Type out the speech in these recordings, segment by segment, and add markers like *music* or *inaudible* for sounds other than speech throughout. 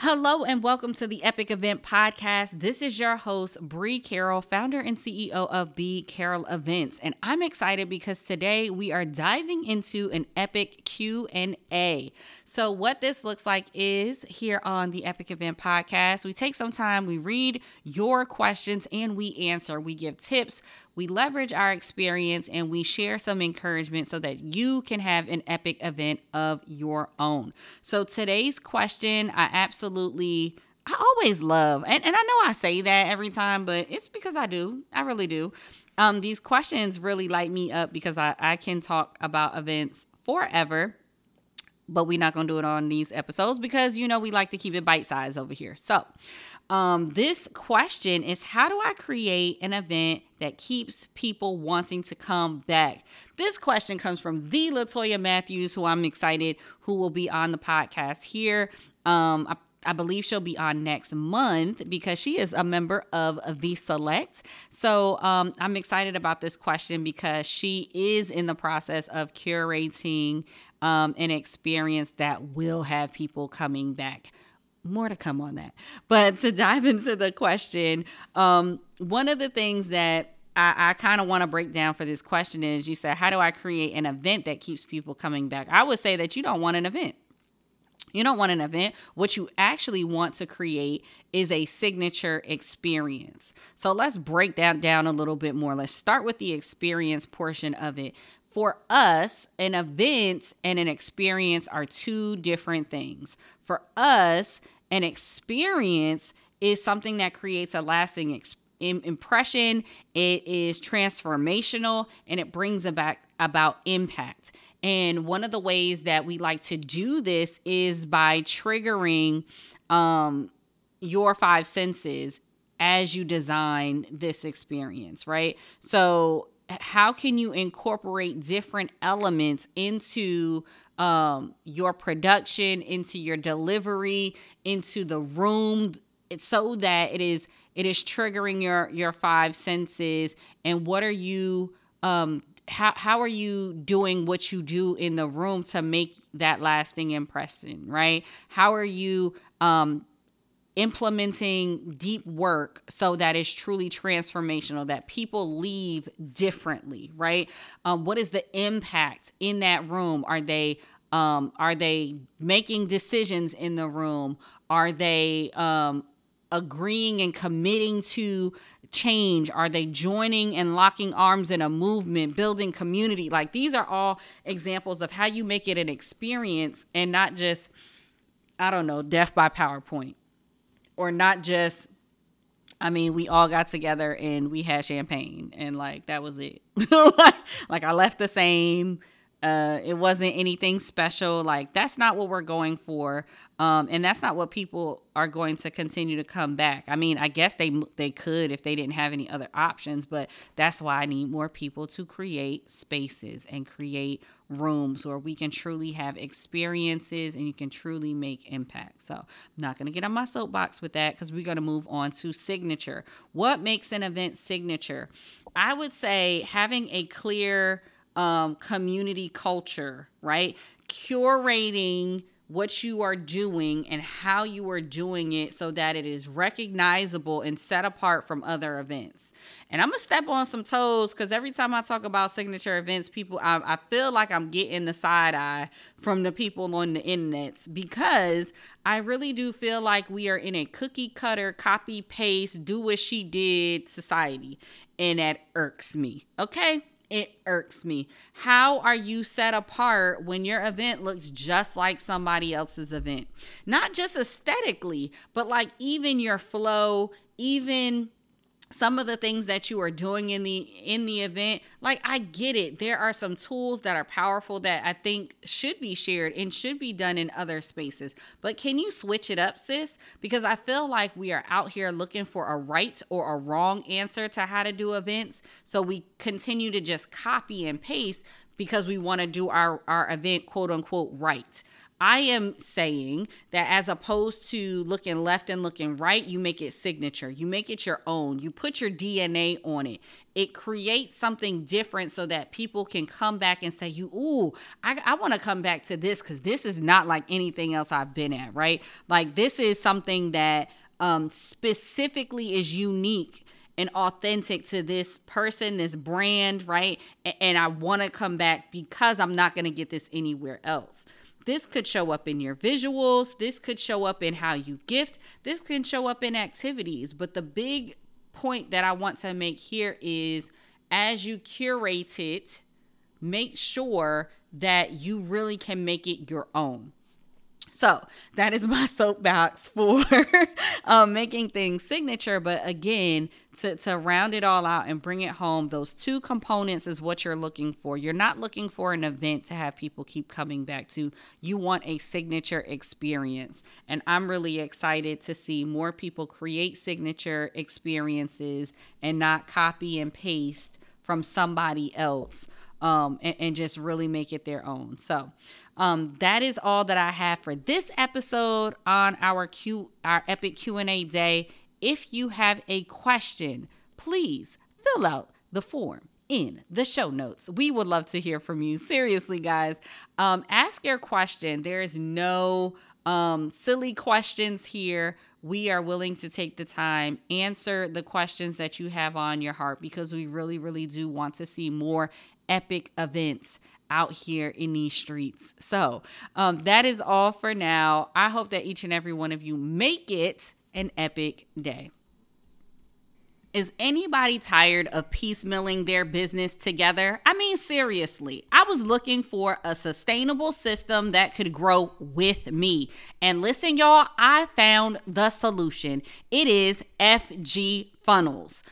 Hello and welcome to the Epic Event Podcast. This is your host, Bree Carroll, founder and CEO of B Carroll Events, and I'm excited because today we are diving into an epic Q&A. So what this looks like is here on the Epic Event Podcast, we take some time, we read your questions and we answer. We give tips, we leverage our experience and we share some encouragement so that you can have an epic event of your own. So today's question, I absolutely I always love, and, and I know I say that every time, but it's because I do. I really do. Um, these questions really light me up because I, I can talk about events forever but we're not going to do it on these episodes because you know we like to keep it bite sized over here. So, um, this question is how do I create an event that keeps people wanting to come back? This question comes from the Latoya Matthews, who I'm excited who will be on the podcast here. Um, I I believe she'll be on next month because she is a member of the Select. So um, I'm excited about this question because she is in the process of curating um, an experience that will have people coming back. More to come on that. But to dive into the question, um, one of the things that I, I kind of want to break down for this question is you said, How do I create an event that keeps people coming back? I would say that you don't want an event. You don't want an event. What you actually want to create is a signature experience. So let's break that down a little bit more. Let's start with the experience portion of it for us, an event and an experience are two different things. For us, an experience is something that creates a lasting experience impression it is transformational and it brings about about impact and one of the ways that we like to do this is by triggering um your five senses as you design this experience right so how can you incorporate different elements into um, your production, into your delivery, into the room, so that it is it is triggering your your five senses. And what are you um, how how are you doing what you do in the room to make that lasting impression, right? How are you um, implementing deep work so that it's truly transformational, that people leave differently, right? Um, what is the impact in that room? Are they um, are they making decisions in the room? Are they um, agreeing and committing to change? Are they joining and locking arms in a movement, building community? Like these are all examples of how you make it an experience and not just, I don't know, death by PowerPoint or not just I mean, we all got together and we had champagne and like that was it. *laughs* like I left the same. Uh, it wasn't anything special. Like that's not what we're going for, um, and that's not what people are going to continue to come back. I mean, I guess they they could if they didn't have any other options, but that's why I need more people to create spaces and create rooms where we can truly have experiences and you can truly make impact. So, I'm not to get on my soapbox with that because we're to move on to signature. What makes an event signature? I would say having a clear um, community culture, right? Curating what you are doing and how you are doing it so that it is recognizable and set apart from other events. And I'm gonna step on some toes because every time I talk about signature events, people I, I feel like I'm getting the side eye from the people on the internet because I really do feel like we are in a cookie cutter, copy paste, do what she did society, and that irks me. Okay it irks me. How are you set apart when your event looks just like somebody else's event? Not just aesthetically, but like even your flow, even some of the things that you are doing in the in the event like i get it. There are some tools that are powerful that i think should be shared and should be done in other spaces. But can you switch it up sis? Because i feel like we are out here looking for a right or a wrong answer to how to do events. So we continue to just copy and paste because we want to do our our event quote unquote right I am saying that as opposed to looking left and looking right, you make it signature. You make it your own. You put your DNA on it. It creates something different so that people can come back and say, "You, ooh, I, I want to come back to this because this is not like anything else I've been at." Right? Like this is something that um, specifically is unique and authentic to this person, this brand, right? And, and I want to come back because I'm not going to get this anywhere else. This could show up in your visuals. This could show up in how you gift. This can show up in activities. But the big point that I want to make here is as you curate it, make sure that you really can make it your own. So that is *laughs* my soapbox for um, making things signature. But again, to, to round it all out and bring it home, those two components is what you're looking for. You're not looking for an event to have people keep coming back to. You want a signature experience. And I'm really excited to see more people create signature experiences and not copy and paste from somebody else um, and, and just really make it their own. So, um, that is all that I have for this episode on our Q our epic Q&A day. If you have a question, please fill out the form in the show notes. We would love to hear from you. Seriously, guys, um, ask your question. There is no um, silly questions here. We are willing to take the time, answer the questions that you have on your heart because we really, really do want to see more epic events out here in these streets. So um, that is all for now. I hope that each and every one of you make it an epic day. Is anybody tired of piecemealing their business together? I mean, seriously, I was looking for a sustainable system that could grow with me. And listen, y'all, I found the solution. It is FG Funnels.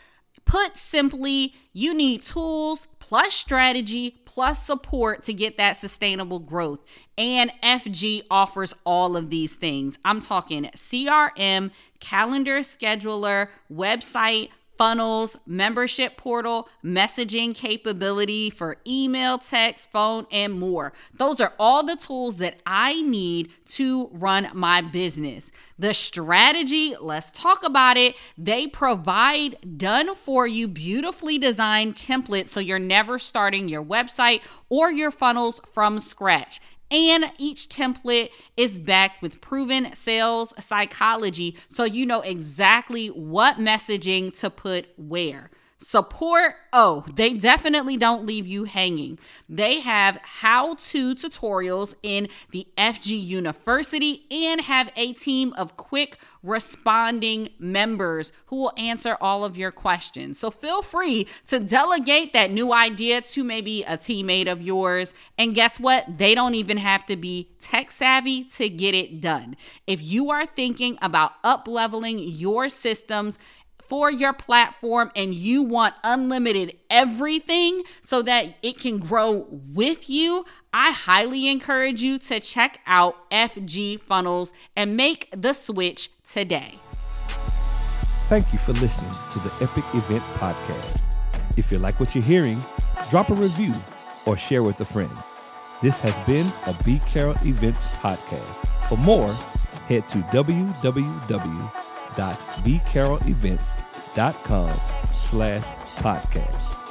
Put simply, you need tools plus strategy plus support to get that sustainable growth. And FG offers all of these things. I'm talking CRM, calendar scheduler, website, funnels, membership portal, messaging capability for email, text, phone, and more. Those are all the tools that I need to run my business. The strategy, let's talk about it. They provide done for you, beautifully designed templates so you're never starting your website or your funnels from scratch. And each template is backed with proven sales psychology so you know exactly what messaging to put where. Support, oh, they definitely don't leave you hanging. They have how to tutorials in the FG University and have a team of quick responding members who will answer all of your questions. So feel free to delegate that new idea to maybe a teammate of yours. And guess what? They don't even have to be tech savvy to get it done. If you are thinking about up leveling your systems, for your platform and you want unlimited everything so that it can grow with you, I highly encourage you to check out FG Funnels and make the switch today. Thank you for listening to the Epic Event Podcast. If you like what you're hearing, drop a review or share with a friend. This has been a B Carroll Events podcast. For more, head to www www.bcarrollevents.com slash podcast.